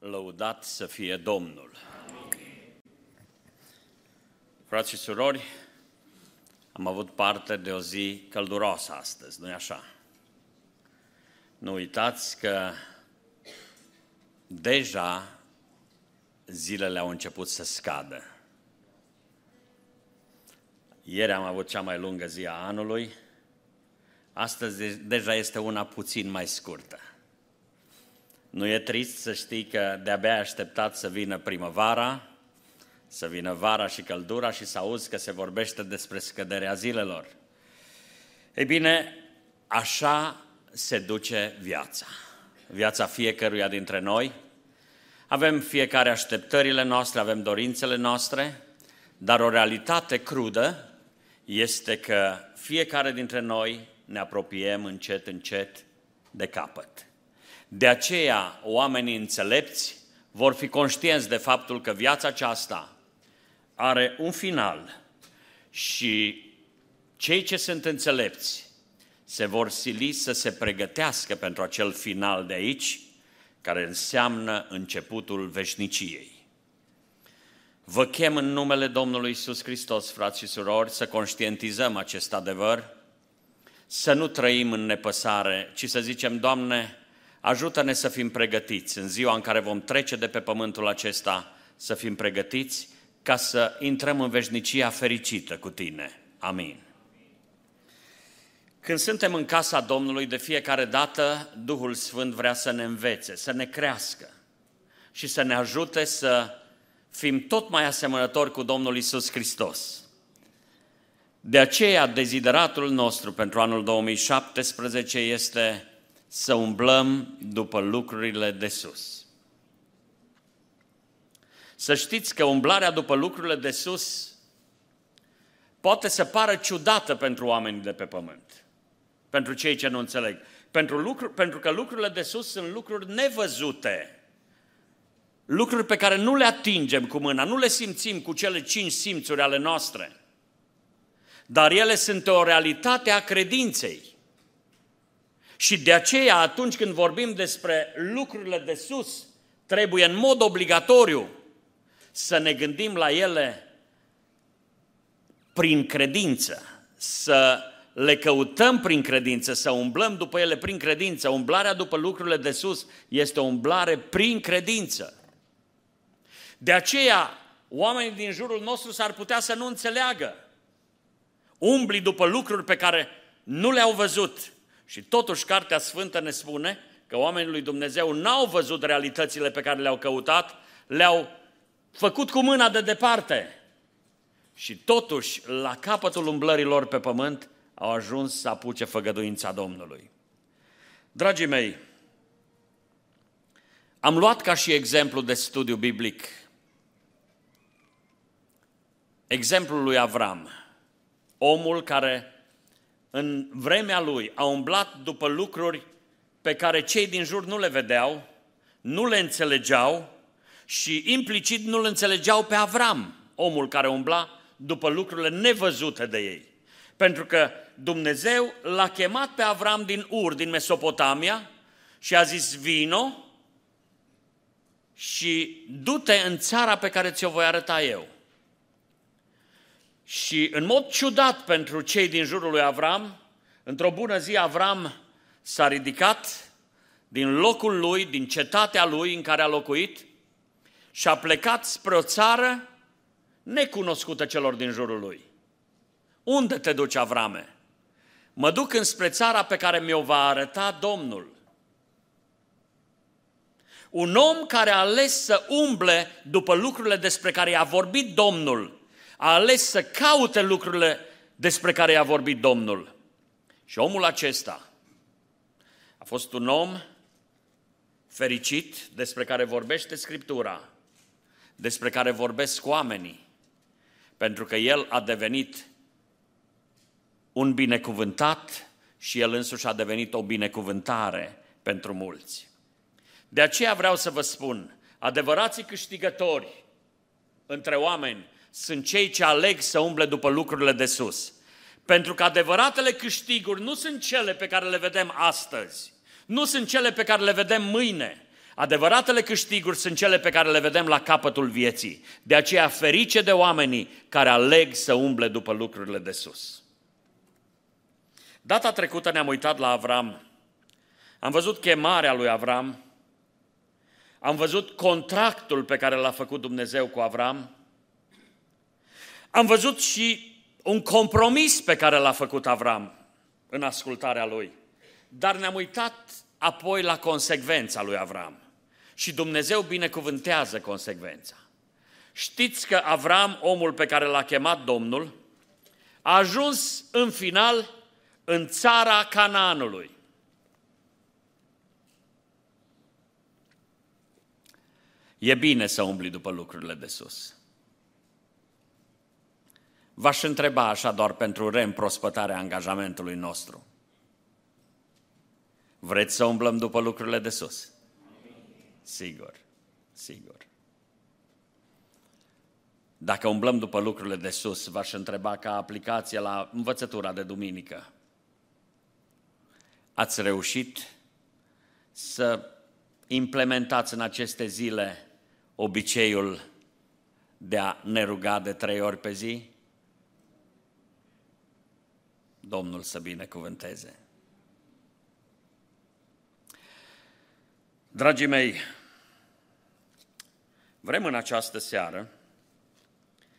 Lăudat să fie Domnul! Frați și surori, am avut parte de o zi călduroasă astăzi, nu-i așa? Nu uitați că deja zilele au început să scadă. Ieri am avut cea mai lungă zi a anului, astăzi deja este una puțin mai scurtă. Nu e trist să știi că de-abia ai așteptat să vină primăvara, să vină vara și căldura și să auzi că se vorbește despre scăderea zilelor. Ei bine, așa se duce viața. Viața fiecăruia dintre noi. Avem fiecare așteptările noastre, avem dorințele noastre, dar o realitate crudă este că fiecare dintre noi ne apropiem încet, încet de capăt. De aceea, oamenii înțelepți vor fi conștienți de faptul că viața aceasta are un final și cei ce sunt înțelepți se vor sili să se pregătească pentru acel final de aici, care înseamnă începutul veșniciei. Vă chem în numele Domnului Isus Hristos, frați și surori, să conștientizăm acest adevăr, să nu trăim în nepăsare, ci să zicem, Doamne, ajută-ne să fim pregătiți în ziua în care vom trece de pe pământul acesta, să fim pregătiți ca să intrăm în veșnicia fericită cu Tine. Amin. Când suntem în casa Domnului, de fiecare dată Duhul Sfânt vrea să ne învețe, să ne crească și să ne ajute să fim tot mai asemănători cu Domnul Isus Hristos. De aceea, dezideratul nostru pentru anul 2017 este să umblăm după lucrurile de sus. Să știți că umblarea după lucrurile de sus poate să pară ciudată pentru oamenii de pe pământ, pentru cei ce nu înțeleg. Pentru, lucru, pentru că lucrurile de sus sunt lucruri nevăzute, lucruri pe care nu le atingem cu mâna, nu le simțim cu cele cinci simțuri ale noastre, dar ele sunt o realitate a credinței. Și de aceea, atunci când vorbim despre lucrurile de sus, trebuie în mod obligatoriu să ne gândim la ele prin credință, să le căutăm prin credință, să umblăm după ele prin credință. Umblarea după lucrurile de sus este o umblare prin credință. De aceea, oamenii din jurul nostru s-ar putea să nu înțeleagă. Umbli după lucruri pe care nu le-au văzut. Și totuși Cartea Sfântă ne spune că oamenii lui Dumnezeu n-au văzut realitățile pe care le-au căutat, le-au făcut cu mâna de departe. Și totuși, la capătul umblărilor pe pământ, au ajuns să apuce făgăduința Domnului. Dragii mei, am luat ca și exemplu de studiu biblic exemplul lui Avram, omul care în vremea lui a umblat după lucruri pe care cei din jur nu le vedeau, nu le înțelegeau și implicit nu le înțelegeau pe Avram, omul care umbla după lucrurile nevăzute de ei. Pentru că Dumnezeu l-a chemat pe Avram din Ur, din Mesopotamia, și a zis, vino și du-te în țara pe care ți-o voi arăta eu. Și în mod ciudat pentru cei din jurul lui Avram, într-o bună zi Avram s-a ridicat din locul lui, din cetatea lui în care a locuit și a plecat spre o țară necunoscută celor din jurul lui. Unde te duci, Avrame? Mă duc înspre țara pe care mi-o va arăta Domnul. Un om care a ales să umble după lucrurile despre care i-a vorbit Domnul, a ales să caute lucrurile despre care i-a vorbit Domnul. Și omul acesta a fost un om fericit despre care vorbește Scriptura, despre care vorbesc oamenii, pentru că el a devenit un binecuvântat și el însuși a devenit o binecuvântare pentru mulți. De aceea vreau să vă spun, adevărații câștigători între oameni sunt cei ce aleg să umble după lucrurile de sus. Pentru că adevăratele câștiguri nu sunt cele pe care le vedem astăzi, nu sunt cele pe care le vedem mâine, Adevăratele câștiguri sunt cele pe care le vedem la capătul vieții. De aceea ferice de oamenii care aleg să umble după lucrurile de sus. Data trecută ne-am uitat la Avram. Am văzut chemarea lui Avram. Am văzut contractul pe care l-a făcut Dumnezeu cu Avram. Am văzut și un compromis pe care l-a făcut Avram în ascultarea lui. Dar ne-am uitat apoi la consecvența lui Avram. Și Dumnezeu binecuvântează consecvența. Știți că Avram, omul pe care l-a chemat Domnul, a ajuns în final în țara Canaanului. E bine să umbli după lucrurile de sus. V-aș întreba așa doar pentru reîmprospătarea angajamentului nostru. Vreți să umblăm după lucrurile de sus? Sigur, sigur. Dacă umblăm după lucrurile de sus, v-aș întreba ca aplicație la învățătura de duminică. Ați reușit să implementați în aceste zile obiceiul de a ne ruga de trei ori pe zi? Domnul să binecuvânteze. Dragii mei, vrem în această seară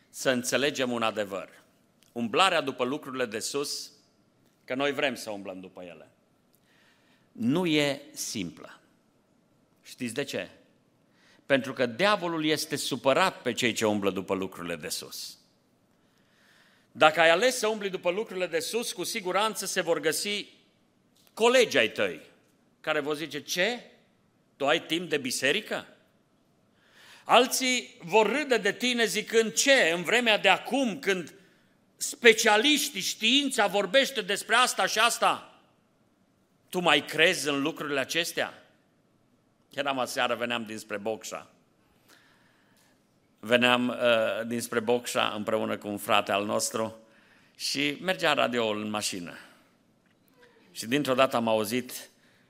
să înțelegem un adevăr. Umblarea după lucrurile de sus, că noi vrem să umblăm după ele, nu e simplă. Știți de ce? Pentru că diavolul este supărat pe cei ce umblă după lucrurile de sus. Dacă ai ales să umbli după lucrurile de sus, cu siguranță se vor găsi colegi ai tăi care vor zice, ce? Tu ai timp de biserică? Alții vor râde de tine zicând, ce? În vremea de acum, când specialiștii, știința vorbește despre asta și asta, tu mai crezi în lucrurile acestea? Eram aseară, veneam dinspre Bocșa. Veneam uh, dinspre Bocșa împreună cu un frate al nostru și mergea radioul în mașină. Și dintr-o dată am auzit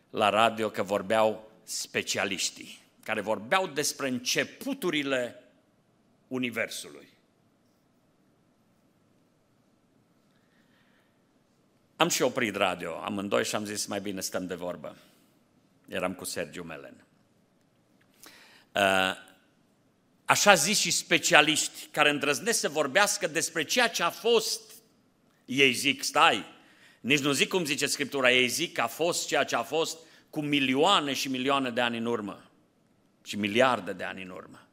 la radio că vorbeau specialiștii, care vorbeau despre începuturile Universului. Am și oprit radio, amândoi și am zis mai bine stăm de vorbă. Eram cu Sergiu Melen. Uh, așa zis și specialiști care îndrăznesc să vorbească despre ceea ce a fost. Ei zic, stai, nici nu zic cum zice Scriptura, ei zic că a fost ceea ce a fost cu milioane și milioane de ani în urmă și miliarde de ani în urmă.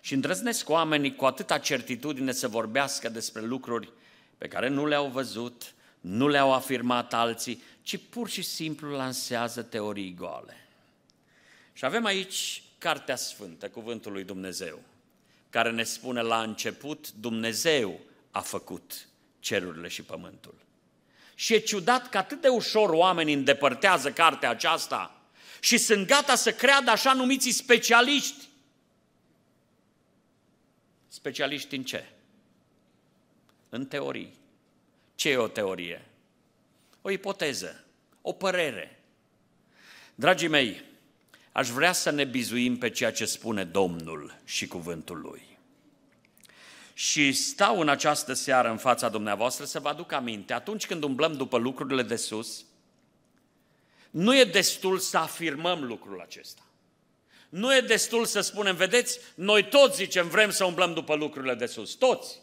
Și îndrăznesc oamenii cu atâta certitudine să vorbească despre lucruri pe care nu le-au văzut, nu le-au afirmat alții, ci pur și simplu lansează teorii goale. Și avem aici Cartea Sfântă, Cuvântul lui Dumnezeu, care ne spune la început, Dumnezeu a făcut cerurile și pământul. Și e ciudat că atât de ușor oamenii îndepărtează cartea aceasta și sunt gata să creadă așa numiții specialiști. Specialiști în ce? În teorii. Ce e o teorie? O ipoteză, o părere. Dragii mei, aș vrea să ne bizuim pe ceea ce spune Domnul și cuvântul Lui. Și stau în această seară în fața dumneavoastră să vă aduc aminte, atunci când umblăm după lucrurile de sus, nu e destul să afirmăm lucrul acesta. Nu e destul să spunem, vedeți, noi toți zicem vrem să umblăm după lucrurile de sus, toți.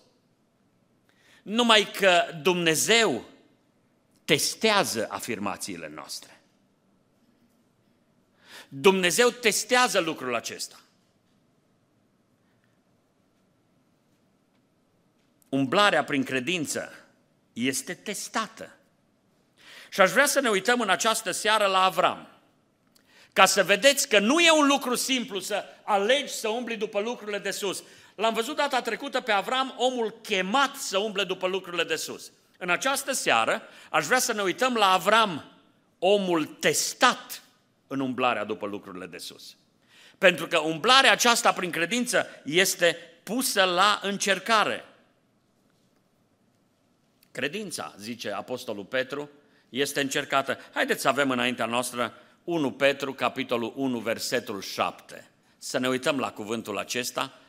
Numai că Dumnezeu testează afirmațiile noastre. Dumnezeu testează lucrul acesta. umblarea prin credință este testată. Și aș vrea să ne uităm în această seară la Avram. Ca să vedeți că nu e un lucru simplu să alegi să umbli după lucrurile de sus. L-am văzut data trecută pe Avram, omul chemat să umble după lucrurile de sus. În această seară aș vrea să ne uităm la Avram, omul testat în umblarea după lucrurile de sus. Pentru că umblarea aceasta prin credință este pusă la încercare. Credința, zice Apostolul Petru, este încercată. Haideți să avem înaintea noastră 1 Petru, capitolul 1, versetul 7. Să ne uităm la cuvântul acesta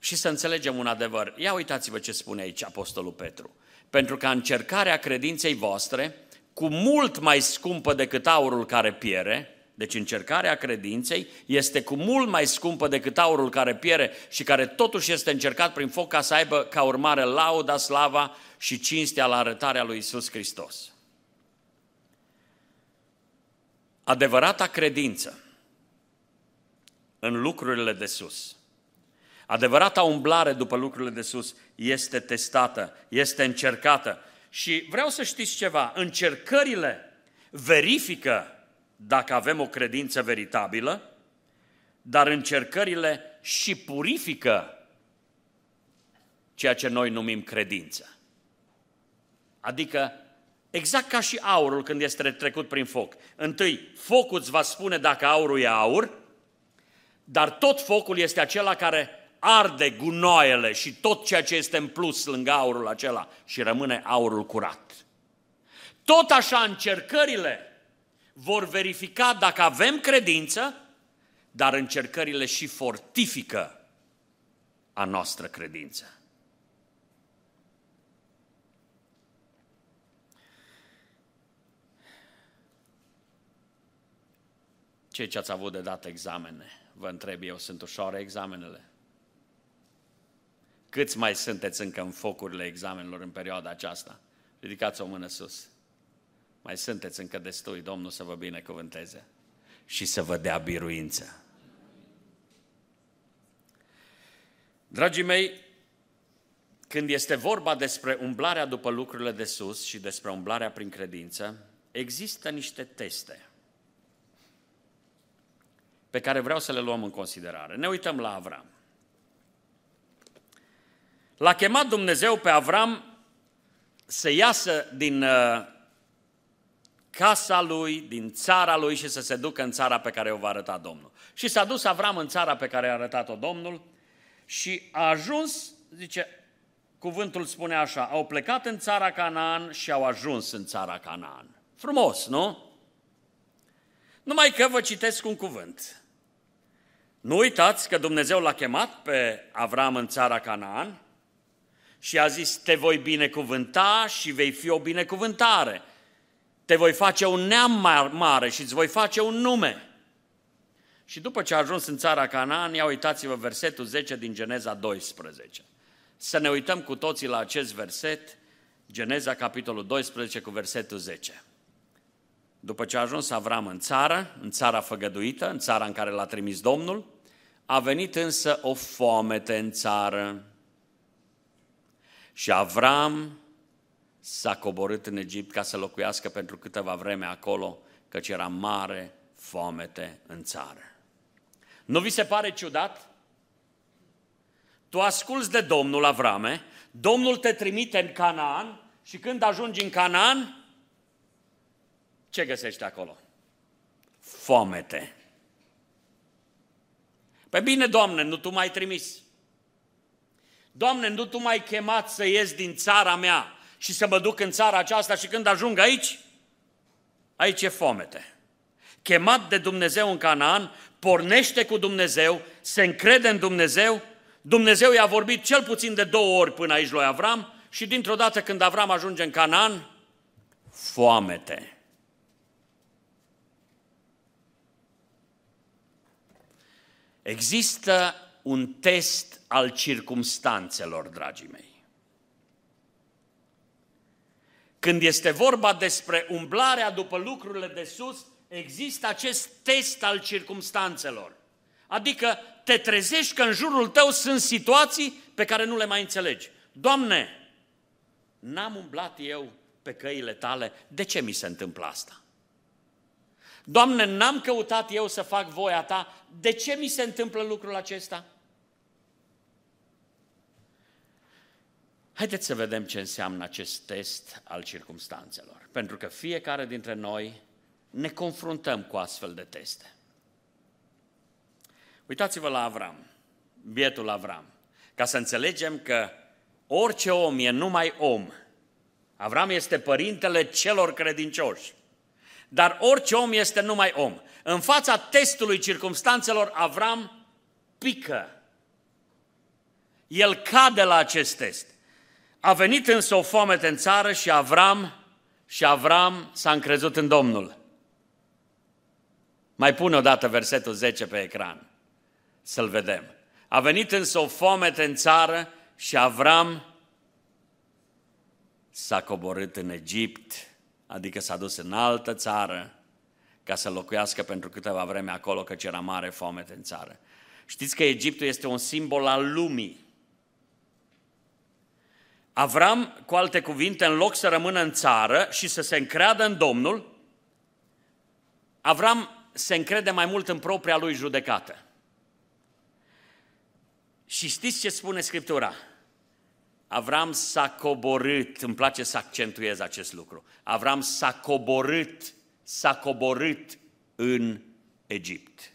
și să înțelegem un adevăr. Ia uitați-vă ce spune aici Apostolul Petru. Pentru că încercarea credinței voastre, cu mult mai scumpă decât aurul care piere, deci încercarea credinței este cu mult mai scumpă decât aurul care piere și care totuși este încercat prin foc ca să aibă ca urmare lauda, slava și cinstea la arătarea lui Isus Hristos. Adevărata credință în lucrurile de sus, adevărata umblare după lucrurile de sus este testată, este încercată. Și vreau să știți ceva, încercările verifică dacă avem o credință veritabilă, dar încercările și purifică ceea ce noi numim credință. Adică, exact ca și aurul când este trecut prin foc. Întâi, focul îți va spune dacă aurul e aur, dar tot focul este acela care arde gunoaiele și tot ceea ce este în plus lângă aurul acela și rămâne aurul curat. Tot așa încercările vor verifica dacă avem credință, dar încercările și fortifică a noastră credință. Cei ce ați avut de dat examene, vă întreb eu, sunt ușoare examenele? Câți mai sunteți încă în focurile examenelor în perioada aceasta? Ridicați o mână sus. Mai sunteți încă destui, Domnul să vă binecuvânteze și să vă dea biruință. Dragii mei, când este vorba despre umblarea după lucrurile de sus și despre umblarea prin credință, există niște teste pe care vreau să le luăm în considerare. Ne uităm la Avram. L-a chemat Dumnezeu pe Avram să iasă din uh, casa lui, din țara lui și să se ducă în țara pe care o va arăta Domnul. Și s-a dus Avram în țara pe care a arătat-o Domnul și a ajuns, zice, cuvântul spune așa, au plecat în țara Canaan și au ajuns în țara Canaan. Frumos, nu? Numai că vă citesc un cuvânt. Nu uitați că Dumnezeu l-a chemat pe Avram în țara Canaan și a zis, te voi binecuvânta și vei fi o binecuvântare. Te voi face un neam mare și îți voi face un nume. Și după ce a ajuns în țara Canaan, ia uitați-vă versetul 10 din Geneza 12. Să ne uităm cu toții la acest verset, Geneza capitolul 12 cu versetul 10. După ce a ajuns Avram în țară, în țara făgăduită, în țara în care l-a trimis Domnul, a venit însă o foamete în țară. Și Avram s-a coborât în Egipt ca să locuiască pentru câteva vreme acolo, căci era mare foamete în țară. Nu vi se pare ciudat? Tu asculți de Domnul Avrame, Domnul te trimite în Canaan și când ajungi în Canaan, ce găsești acolo? Foamete. Pe bine, Doamne, nu Tu m-ai trimis. Doamne, nu Tu m-ai chemat să ies din țara mea și să mă duc în țara aceasta și când ajung aici, aici e fomete. Chemat de Dumnezeu în Canaan, pornește cu Dumnezeu, se încrede în Dumnezeu, Dumnezeu i-a vorbit cel puțin de două ori până aici lui Avram și dintr-o dată când Avram ajunge în Canaan, foamete. Există un test al circumstanțelor, dragii mei. Când este vorba despre umblarea după lucrurile de sus, există acest test al circumstanțelor. Adică te trezești că în jurul tău sunt situații pe care nu le mai înțelegi. Doamne, n-am umblat eu pe căile tale, de ce mi se întâmplă asta? Doamne, n-am căutat eu să fac voia ta, de ce mi se întâmplă lucrul acesta? Haideți să vedem ce înseamnă acest test al circumstanțelor, pentru că fiecare dintre noi ne confruntăm cu astfel de teste. Uitați-vă la Avram, bietul Avram, ca să înțelegem că orice om e numai om. Avram este părintele celor credincioși. Dar orice om este numai om. În fața testului circumstanțelor, Avram pică. El cade la acest test. A venit însă o foamete în țară și Avram și Avram s-a încrezut în Domnul. Mai pune o dată versetul 10 pe ecran, să-l vedem. A venit însă o foamete în țară și Avram s-a coborât în Egipt, adică s-a dus în altă țară ca să locuiască pentru câteva vreme acolo, căci era mare foamete în țară. Știți că Egiptul este un simbol al lumii. Avram, cu alte cuvinte, în loc să rămână în țară și să se încreadă în Domnul, Avram se încrede mai mult în propria lui judecată. Și știți ce spune Scriptura? Avram s-a coborât, îmi place să accentuez acest lucru. Avram s-a coborât, s-a coborât în Egipt.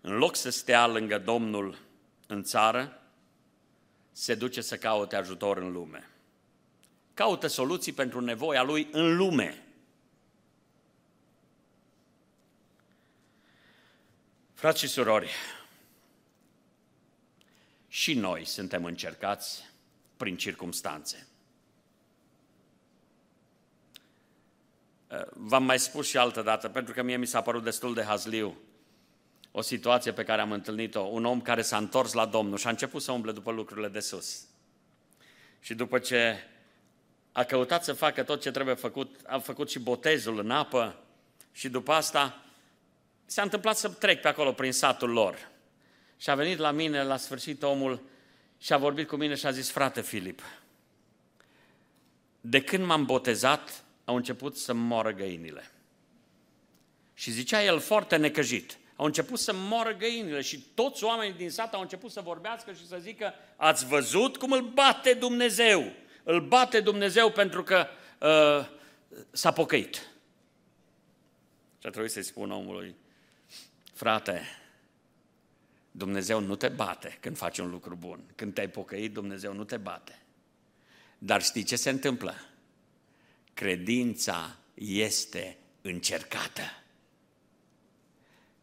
În loc să stea lângă Domnul în țară, se duce să caute ajutor în lume. Caută soluții pentru nevoia lui în lume. Frați și surori, și noi suntem încercați prin circumstanțe. V-am mai spus și altă dată, pentru că mie mi s-a părut destul de hazliu o situație pe care am întâlnit-o, un om care s-a întors la Domnul și a început să umble după lucrurile de sus. Și după ce a căutat să facă tot ce trebuie făcut, a făcut și botezul în apă și după asta s-a întâmplat să trec pe acolo prin satul lor. Și a venit la mine la sfârșit omul și a vorbit cu mine și a zis, frate Filip, de când m-am botezat, au început să moară găinile. Și zicea el foarte necăjit, au început să moară găinile și toți oamenii din sat au început să vorbească și să zică, ați văzut cum îl bate Dumnezeu? Îl bate Dumnezeu pentru că uh, s-a pocăit. Și a trebuit să-i spun omului, frate, Dumnezeu nu te bate când faci un lucru bun. Când te-ai pocăit, Dumnezeu nu te bate. Dar știi ce se întâmplă? Credința este încercată.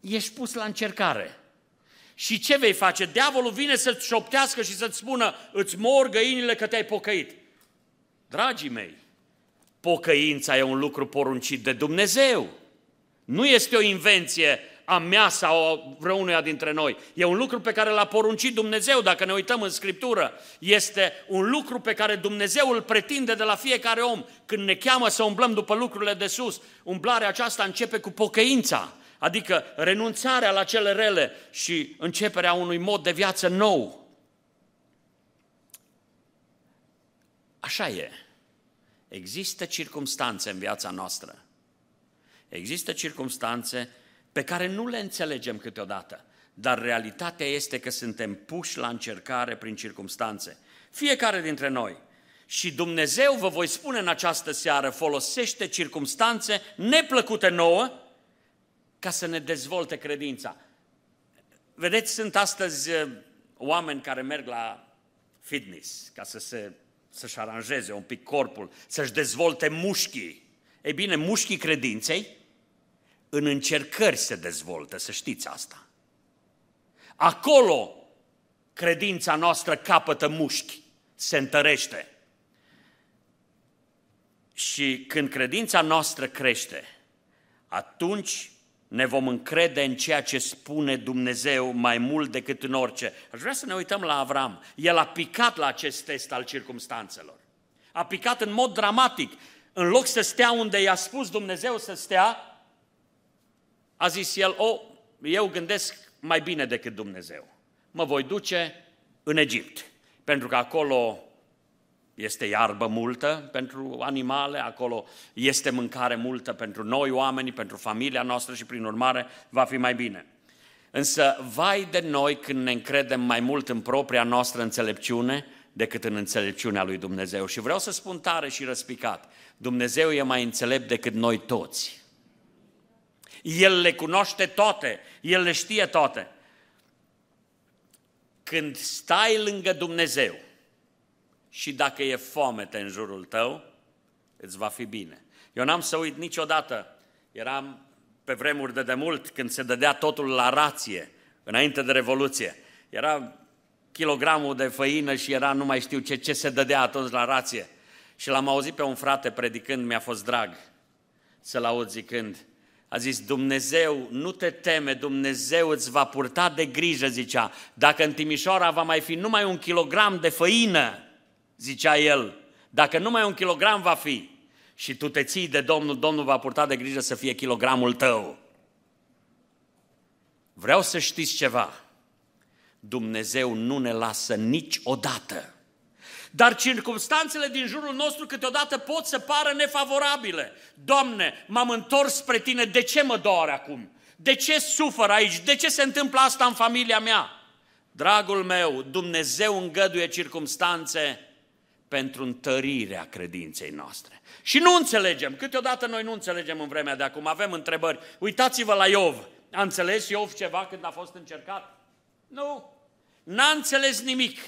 Ești pus la încercare. Și ce vei face? Diavolul vine să-ți șoptească și să-ți spună, îți mor găinile că te-ai pocăit. Dragii mei, pocăința e un lucru poruncit de Dumnezeu. Nu este o invenție a mea sau a vreunuia dintre noi. E un lucru pe care l-a poruncit Dumnezeu, dacă ne uităm în Scriptură. Este un lucru pe care Dumnezeu îl pretinde de la fiecare om. Când ne cheamă să umblăm după lucrurile de sus, umblarea aceasta începe cu pocăința, adică renunțarea la cele rele și începerea unui mod de viață nou. Așa e. Există circumstanțe în viața noastră. Există circumstanțe pe care nu le înțelegem câteodată, dar realitatea este că suntem puși la încercare prin circumstanțe. Fiecare dintre noi. Și Dumnezeu, vă voi spune în această seară, folosește circumstanțe neplăcute nouă ca să ne dezvolte credința. Vedeți, sunt astăzi uh, oameni care merg la fitness ca să se, să-și aranjeze un pic corpul, să-și dezvolte mușchii. Ei bine, mușchii credinței în încercări se dezvoltă, să știți asta. Acolo credința noastră capătă mușchi, se întărește. Și când credința noastră crește, atunci ne vom încrede în ceea ce spune Dumnezeu mai mult decât în orice. Aș vrea să ne uităm la Avram. El a picat la acest test al circumstanțelor. A picat în mod dramatic. În loc să stea unde i-a spus Dumnezeu să stea, a zis el, o, eu gândesc mai bine decât Dumnezeu. Mă voi duce în Egipt, pentru că acolo este iarbă multă pentru animale, acolo este mâncare multă pentru noi oamenii, pentru familia noastră și prin urmare va fi mai bine. Însă, vai de noi când ne încredem mai mult în propria noastră înțelepciune decât în înțelepciunea lui Dumnezeu. Și vreau să spun tare și răspicat, Dumnezeu e mai înțelept decât noi toți. El le cunoaște toate, El le știe toate. Când stai lângă Dumnezeu și dacă e foamete în jurul tău, îți va fi bine. Eu n-am să uit niciodată, eram pe vremuri de demult când se dădea totul la rație, înainte de Revoluție. Era kilogramul de făină și era nu mai știu ce, ce se dădea atunci la rație. Și l-am auzit pe un frate predicând, mi-a fost drag să-l aud zicând, a zis, Dumnezeu, nu te teme, Dumnezeu îți va purta de grijă, zicea. Dacă în Timișoara va mai fi numai un kilogram de făină, zicea el, dacă numai un kilogram va fi, și tu te ții de Domnul, Domnul va purta de grijă să fie kilogramul tău. Vreau să știți ceva. Dumnezeu nu ne lasă niciodată. Dar circumstanțele din jurul nostru câteodată pot să pară nefavorabile. Doamne, m-am întors spre Tine, de ce mă doare acum? De ce sufăr aici? De ce se întâmplă asta în familia mea? Dragul meu, Dumnezeu îngăduie circumstanțe pentru întărirea credinței noastre. Și nu înțelegem, câteodată noi nu înțelegem în vremea de acum, avem întrebări. Uitați-vă la Iov, a înțeles Iov ceva când a fost încercat? Nu, n-a înțeles nimic.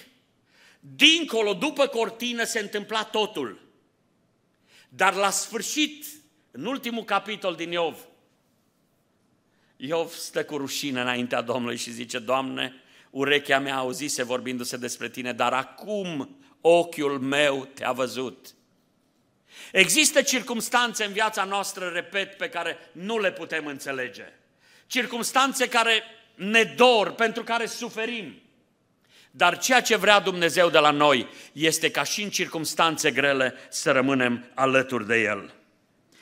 Dincolo, după cortină, se întâmpla totul. Dar la sfârșit, în ultimul capitol din Iov, Iov stă cu rușine înaintea Domnului și zice, Doamne, urechea mea auzise vorbindu-se despre Tine, dar acum ochiul meu te-a văzut. Există circumstanțe în viața noastră, repet, pe care nu le putem înțelege. Circumstanțe care ne dor, pentru care suferim. Dar ceea ce vrea Dumnezeu de la noi este ca și în circumstanțe grele să rămânem alături de El.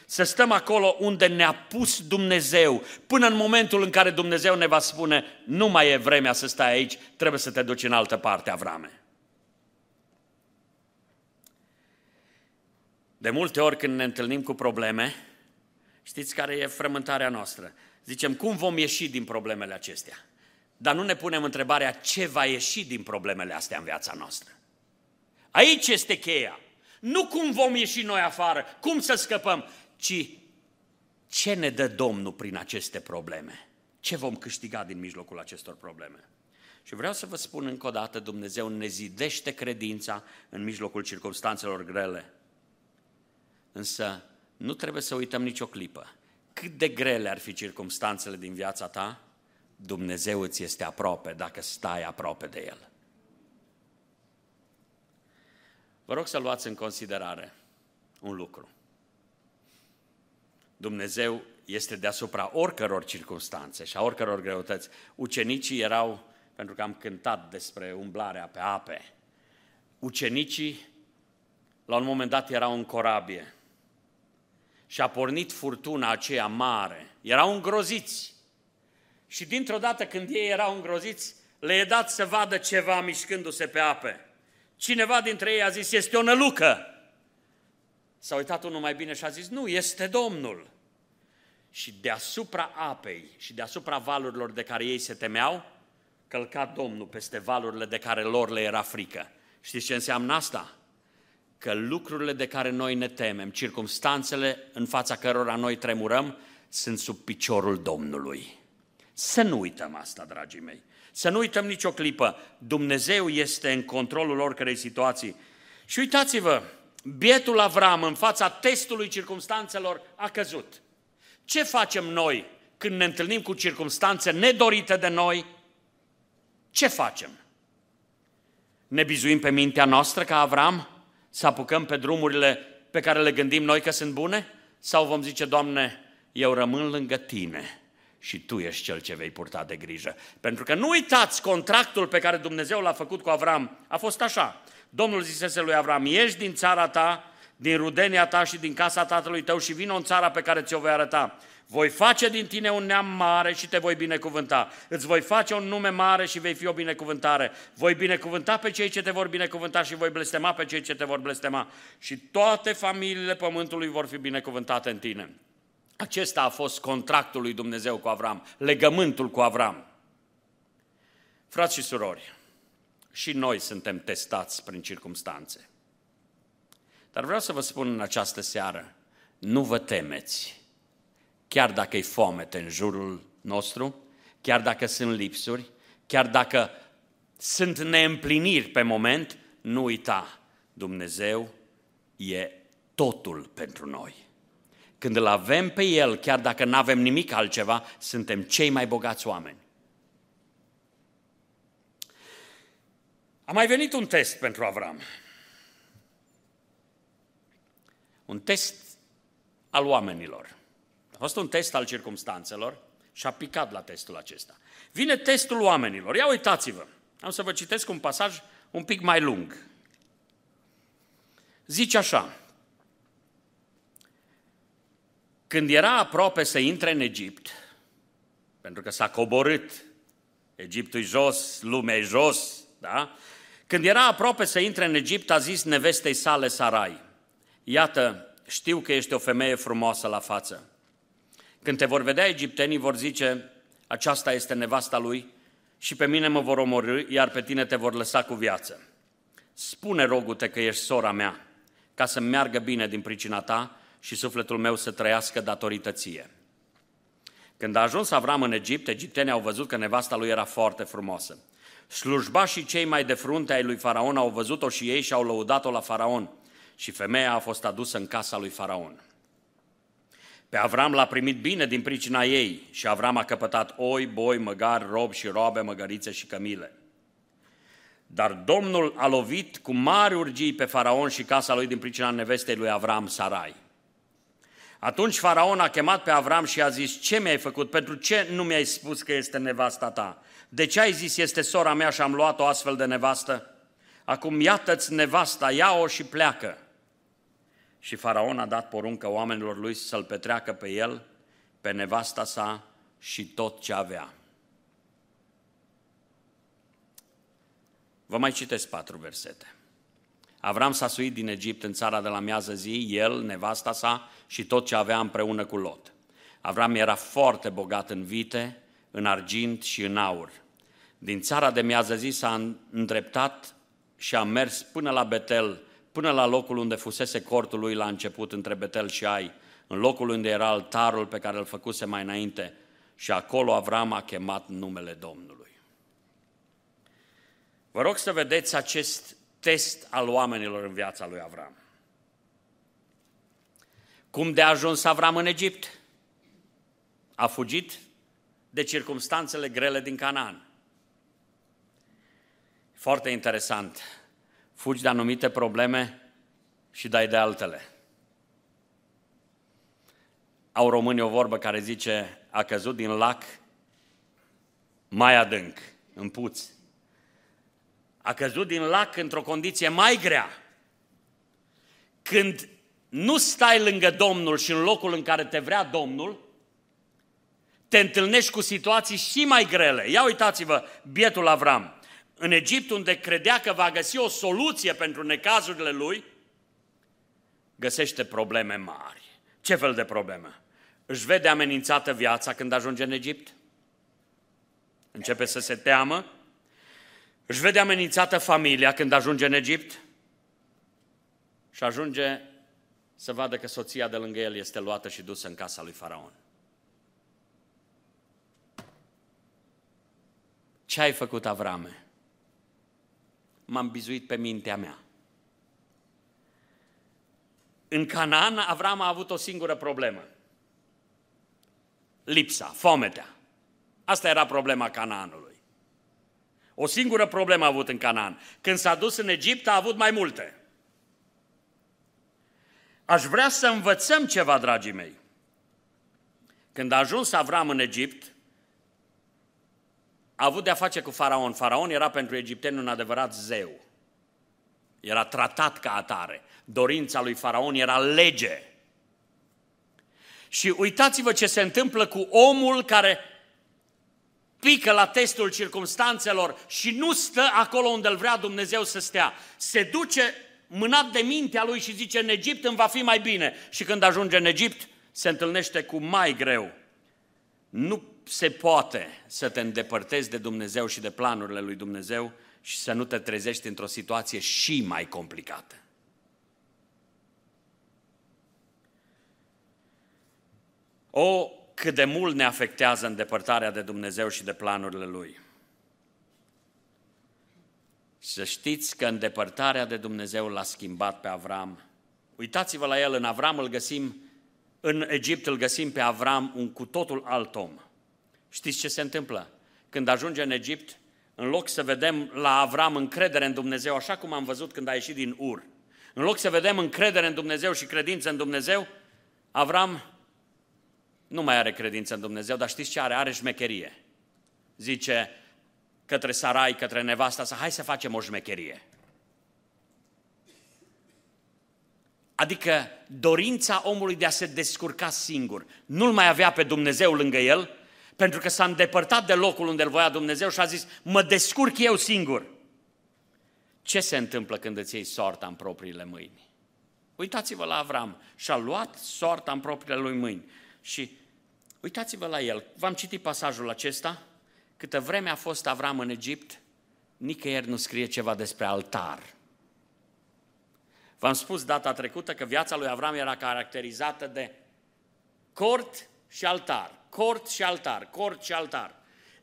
Să stăm acolo unde ne-a pus Dumnezeu, până în momentul în care Dumnezeu ne va spune, nu mai e vremea să stai aici, trebuie să te duci în altă parte, Avrame. De multe ori când ne întâlnim cu probleme, știți care e frământarea noastră? Zicem, cum vom ieși din problemele acestea? Dar nu ne punem întrebarea ce va ieși din problemele astea în viața noastră. Aici este cheia. Nu cum vom ieși noi afară, cum să scăpăm, ci ce ne dă Domnul prin aceste probleme. Ce vom câștiga din mijlocul acestor probleme. Și vreau să vă spun încă o dată, Dumnezeu ne zidește credința în mijlocul circunstanțelor grele. Însă nu trebuie să uităm nicio clipă. Cât de grele ar fi circumstanțele din viața ta, Dumnezeu îți este aproape dacă stai aproape de El. Vă rog să luați în considerare un lucru. Dumnezeu este deasupra oricăror circunstanțe și a oricăror greutăți. Ucenicii erau, pentru că am cântat despre umblarea pe ape, ucenicii la un moment dat erau în corabie și a pornit furtuna aceea mare. Erau îngroziți. Și dintr-o dată când ei erau îngroziți, le e dat să vadă ceva mișcându-se pe ape. Cineva dintre ei a zis, este o nălucă. S-a uitat unul mai bine și a zis, nu, este Domnul. Și deasupra apei și deasupra valurilor de care ei se temeau, călca Domnul peste valurile de care lor le era frică. Știți ce înseamnă asta? Că lucrurile de care noi ne temem, circumstanțele în fața cărora noi tremurăm, sunt sub piciorul Domnului. Să nu uităm asta, dragii mei. Să nu uităm nicio clipă. Dumnezeu este în controlul oricărei situații. Și uitați-vă, bietul Avram în fața testului circumstanțelor a căzut. Ce facem noi când ne întâlnim cu circumstanțe nedorite de noi? Ce facem? Ne bizuim pe mintea noastră ca Avram? Să apucăm pe drumurile pe care le gândim noi că sunt bune? Sau vom zice, Doamne, eu rămân lângă Tine și tu ești cel ce vei purta de grijă. Pentru că nu uitați, contractul pe care Dumnezeu l-a făcut cu Avram a fost așa. Domnul zisese lui Avram, ieși din țara ta, din rudenia ta și din casa tatălui tău și vină în țara pe care ți-o voi arăta. Voi face din tine un neam mare și te voi binecuvânta. Îți voi face un nume mare și vei fi o binecuvântare. Voi binecuvânta pe cei ce te vor binecuvânta și voi blestema pe cei ce te vor blestema. Și toate familiile pământului vor fi binecuvântate în tine. Acesta a fost contractul lui Dumnezeu cu Avram, legământul cu Avram. Frați și surori, și noi suntem testați prin circumstanțe. Dar vreau să vă spun în această seară, nu vă temeți, chiar dacă e foamete în jurul nostru, chiar dacă sunt lipsuri, chiar dacă sunt neîmpliniri pe moment, nu uita, Dumnezeu e totul pentru noi. Când îl avem pe El, chiar dacă nu avem nimic altceva, suntem cei mai bogați oameni. A mai venit un test pentru Avram. Un test al oamenilor. A fost un test al circumstanțelor și a picat la testul acesta. Vine testul oamenilor. Ia uitați-vă. Am să vă citesc un pasaj un pic mai lung. Zice așa. Când era aproape să intre în Egipt, pentru că s-a coborât, Egiptul jos, lumea e jos, da? Când era aproape să intre în Egipt, a zis nevestei sale Sarai, Iată, știu că ești o femeie frumoasă la față. Când te vor vedea egiptenii, vor zice, aceasta este nevasta lui și pe mine mă vor omorâ, iar pe tine te vor lăsa cu viață. Spune, rogute, că ești sora mea, ca să meargă bine din pricina ta și sufletul meu să trăiască datorită ție. Când a ajuns Avram în Egipt, egiptenii au văzut că nevasta lui era foarte frumoasă. Slujba și cei mai de frunte ai lui Faraon au văzut-o și ei și au lăudat-o la Faraon. Și femeia a fost adusă în casa lui Faraon. Pe Avram l-a primit bine din pricina ei și Avram a căpătat oi, boi, măgari, rob și robe, măgărițe și cămile. Dar Domnul a lovit cu mari urgii pe Faraon și casa lui din pricina nevestei lui Avram, Sarai. Atunci Faraon a chemat pe Avram și a zis, ce mi-ai făcut? Pentru ce nu mi-ai spus că este nevasta ta? De ce ai zis, este sora mea și am luat o astfel de nevastă? Acum iată-ți nevasta, ia-o și pleacă. Și Faraon a dat poruncă oamenilor lui să-l petreacă pe el, pe nevasta sa și tot ce avea. Vă mai citesc patru versete. Avram s-a suit din Egipt în țara de la miază zi, el, nevasta sa și tot ce avea împreună cu Lot. Avram era foarte bogat în vite, în argint și în aur. Din țara de miază zi s-a îndreptat și a mers până la Betel, până la locul unde fusese cortul lui la început între Betel și Ai, în locul unde era altarul pe care îl făcuse mai înainte și acolo Avram a chemat numele Domnului. Vă rog să vedeți acest test al oamenilor în viața lui Avram. Cum de a ajuns Avram în Egipt? A fugit de circumstanțele grele din Canaan. Foarte interesant. Fugi de anumite probleme și dai de altele. Au românii o vorbă care zice, a căzut din lac mai adânc, în puț. A căzut din lac într-o condiție mai grea. Când nu stai lângă Domnul și în locul în care te vrea Domnul, te întâlnești cu situații și mai grele. Ia uitați-vă, bietul Avram. În Egipt, unde credea că va găsi o soluție pentru necazurile lui, găsește probleme mari. Ce fel de probleme? Își vede amenințată viața când ajunge în Egipt? Începe să se teamă? Își vede amenințată familia când ajunge în Egipt? Și ajunge să vadă că soția de lângă el este luată și dusă în casa lui Faraon. Ce ai făcut, Avrame? M-am bizuit pe mintea mea. În Canaan, Avram a avut o singură problemă. Lipsa, fometea. Asta era problema Canaanului. O singură problemă a avut în Canaan. Când s-a dus în Egipt, a avut mai multe. Aș vrea să învățăm ceva, dragii mei. Când a ajuns Avram în Egipt, a avut de-a face cu faraon. Faraon era pentru egipteni un adevărat zeu. Era tratat ca atare. Dorința lui faraon era lege. Și uitați-vă ce se întâmplă cu omul care pică la testul circumstanțelor și nu stă acolo unde îl vrea Dumnezeu să stea. Se duce mânat de mintea lui și zice, în Egipt îmi va fi mai bine. Și când ajunge în Egipt, se întâlnește cu mai greu. Nu se poate să te îndepărtezi de Dumnezeu și de planurile lui Dumnezeu și să nu te trezești într-o situație și mai complicată. O, cât de mult ne afectează îndepărtarea de Dumnezeu și de planurile Lui. Să știți că îndepărtarea de Dumnezeu l-a schimbat pe Avram Uitați-vă la el, în Avram îl găsim, în Egipt îl găsim pe Avram un cu totul alt om. Știți ce se întâmplă? Când ajunge în Egipt, în loc să vedem la Avram încredere în Dumnezeu, așa cum am văzut când a ieșit din Ur, în loc să vedem încredere în Dumnezeu și credință în Dumnezeu, Avram nu mai are credință în Dumnezeu, dar știți ce are? Are șmecherie. Zice către Sarai, către nevasta sa, hai să facem o șmecherie. Adică dorința omului de a se descurca singur. Nu-l mai avea pe Dumnezeu lângă el, pentru că s-a îndepărtat de locul unde îl voia Dumnezeu și a zis, mă descurc eu singur. Ce se întâmplă când îți iei soarta în propriile mâini? Uitați-vă la Avram, și-a luat soarta în propriile lui mâini. Și uitați-vă la el, v-am citit pasajul acesta, câtă vreme a fost Avram în Egipt, nicăieri nu scrie ceva despre altar. V-am spus data trecută că viața lui Avram era caracterizată de cort și altar, cort și altar, cort și altar.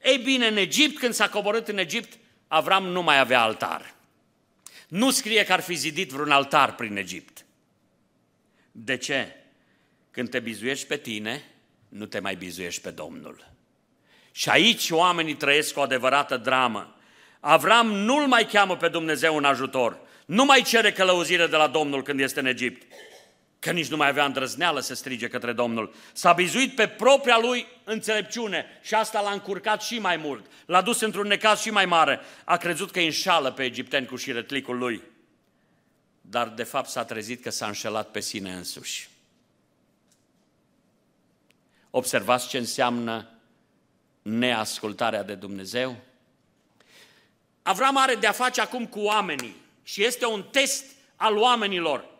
Ei bine, în Egipt, când s-a coborât în Egipt, Avram nu mai avea altar. Nu scrie că ar fi zidit vreun altar prin Egipt. De ce? Când te bizuiești pe tine, nu te mai bizuiești pe Domnul. Și aici oamenii trăiesc o adevărată dramă. Avram nu-l mai cheamă pe Dumnezeu în ajutor. Nu mai cere călăuzire de la Domnul când este în Egipt. Că nici nu mai avea îndrăzneală să strige către Domnul. S-a bizuit pe propria lui înțelepciune și asta l-a încurcat și mai mult. L-a dus într-un necaz și mai mare. A crezut că îi înșală pe egipteni cu șiretlicul lui. Dar de fapt s-a trezit că s-a înșelat pe sine însuși. Observați ce înseamnă neascultarea de Dumnezeu? Avram are de-a face acum cu oamenii și este un test al oamenilor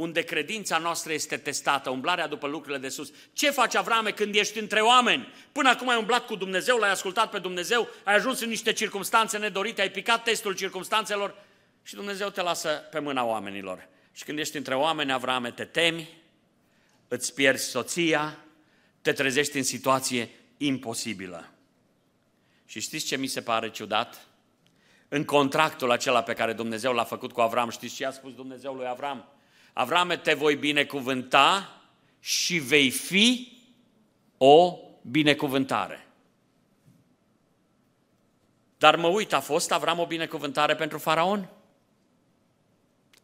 unde credința noastră este testată, umblarea după lucrurile de sus. Ce faci, Avrame, când ești între oameni? Până acum ai umblat cu Dumnezeu, l-ai ascultat pe Dumnezeu, ai ajuns în niște circunstanțe nedorite, ai picat testul circunstanțelor și Dumnezeu te lasă pe mâna oamenilor. Și când ești între oameni, Avrame, te temi, îți pierzi soția, te trezești în situație imposibilă. Și știți ce mi se pare ciudat? În contractul acela pe care Dumnezeu l-a făcut cu Avram, știți ce a spus Dumnezeu lui Avram? Avrame, te voi binecuvânta și vei fi o binecuvântare. Dar mă uit, a fost Avram o binecuvântare pentru faraon?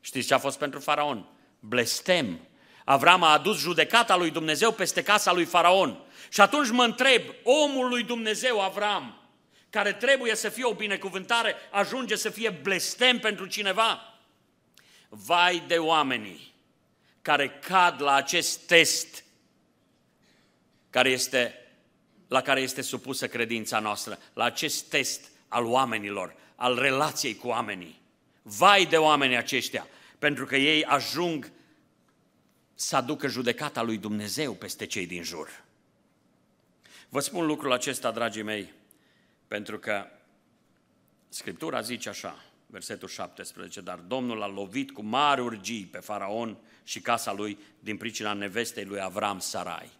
Știți ce a fost pentru faraon? Blestem. Avram a adus judecata lui Dumnezeu peste casa lui faraon. Și atunci mă întreb, omul lui Dumnezeu, Avram, care trebuie să fie o binecuvântare, ajunge să fie blestem pentru cineva? Vai de oamenii care cad la acest test care este, la care este supusă credința noastră, la acest test al oamenilor, al relației cu oamenii. Vai de oamenii aceștia, pentru că ei ajung să aducă judecata lui Dumnezeu peste cei din jur. Vă spun lucrul acesta, dragii mei, pentru că Scriptura zice așa, versetul 17, dar Domnul a lovit cu mari urgii pe faraon și casa lui din pricina nevestei lui Avram Sarai.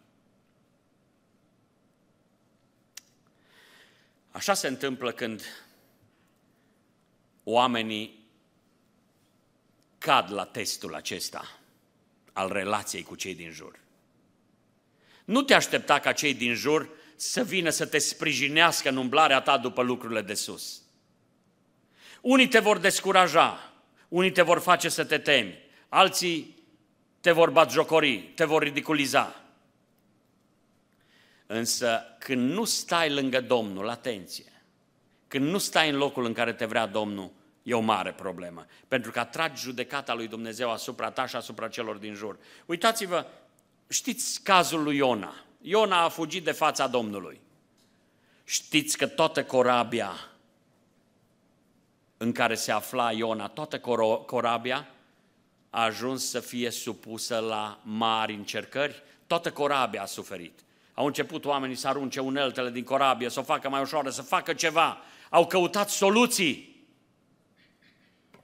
Așa se întâmplă când oamenii cad la testul acesta al relației cu cei din jur. Nu te aștepta ca cei din jur să vină să te sprijinească în umblarea ta după lucrurile de sus. Unii te vor descuraja, unii te vor face să te temi, alții te vor batjocori, te vor ridiculiza. Însă când nu stai lângă Domnul, atenție, când nu stai în locul în care te vrea Domnul, e o mare problemă. Pentru că atragi judecata lui Dumnezeu asupra ta și asupra celor din jur. Uitați-vă, știți cazul lui Iona. Iona a fugit de fața Domnului. Știți că toată corabia în care se afla Iona, toată corabia a ajuns să fie supusă la mari încercări, toată corabia a suferit. Au început oamenii să arunce uneltele din corabie, să o facă mai ușoară, să facă ceva. Au căutat soluții.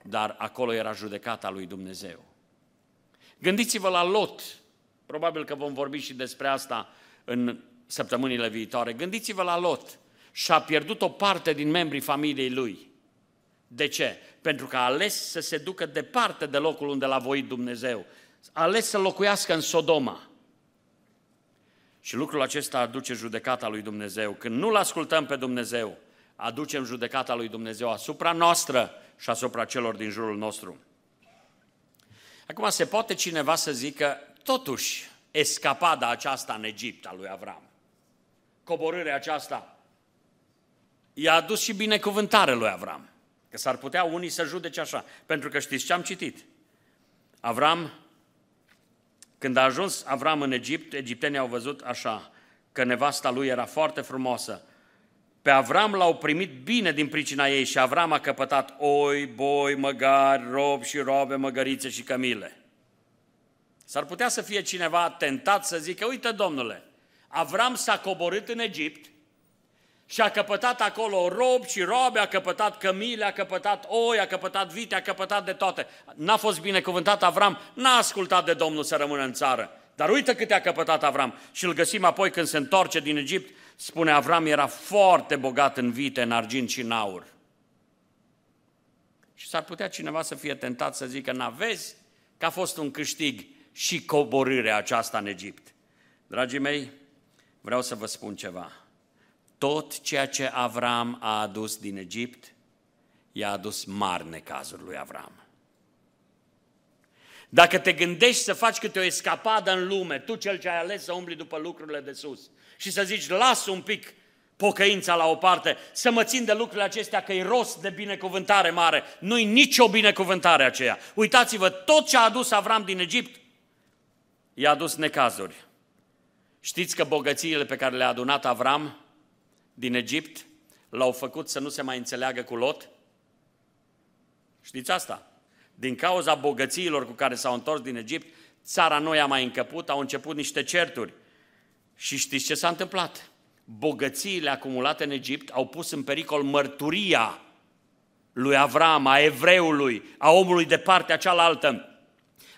Dar acolo era judecata lui Dumnezeu. Gândiți-vă la Lot. Probabil că vom vorbi și despre asta în săptămânile viitoare. Gândiți-vă la Lot. Și-a pierdut o parte din membrii familiei lui. De ce? Pentru că a ales să se ducă departe de locul unde l-a voit Dumnezeu. a ales să locuiască în Sodoma. Și lucrul acesta aduce judecata lui Dumnezeu. Când nu-L ascultăm pe Dumnezeu, aducem judecata lui Dumnezeu asupra noastră și asupra celor din jurul nostru. Acum se poate cineva să zică, totuși, escapada aceasta în Egipt a lui Avram, coborârea aceasta, i-a adus și binecuvântare lui Avram. Că s-ar putea unii să judece așa, pentru că știți ce am citit. Avram, când a ajuns Avram în Egipt, egiptenii au văzut așa, că nevasta lui era foarte frumoasă. Pe Avram l-au primit bine din pricina ei și Avram a căpătat oi, boi, măgari, robi și robe, măgărițe și cămile. S-ar putea să fie cineva tentat să zică, uite domnule, Avram s-a coborât în Egipt și a căpătat acolo rob și robe, a căpătat cămile, a căpătat oi, a căpătat vite, a căpătat de toate. N-a fost binecuvântat Avram, n-a ascultat de Domnul să rămână în țară. Dar uite câte a căpătat Avram. Și îl găsim apoi când se întoarce din Egipt, spune Avram era foarte bogat în vite, în argint și în aur. Și s-ar putea cineva să fie tentat să zică, n-aveți că a fost un câștig și coborârea aceasta în Egipt. Dragii mei, vreau să vă spun ceva. Tot ceea ce Avram a adus din Egipt, i-a adus mari necazuri lui Avram. Dacă te gândești să faci câte o escapadă în lume, tu cel ce ai ales să umbli după lucrurile de sus și să zici, lasă un pic pocăința la o parte, să mă țin de lucrurile acestea că e rost de binecuvântare mare. Nu-i nicio binecuvântare aceea. Uitați-vă, tot ce a adus Avram din Egipt, i-a adus necazuri. Știți că bogățiile pe care le-a adunat Avram din Egipt l-au făcut să nu se mai înțeleagă cu Lot? Știți asta? Din cauza bogățiilor cu care s-au întors din Egipt, țara nu i-a mai încăput, au început niște certuri. Și știți ce s-a întâmplat? Bogățiile acumulate în Egipt au pus în pericol mărturia lui Avram, a evreului, a omului de partea cealaltă.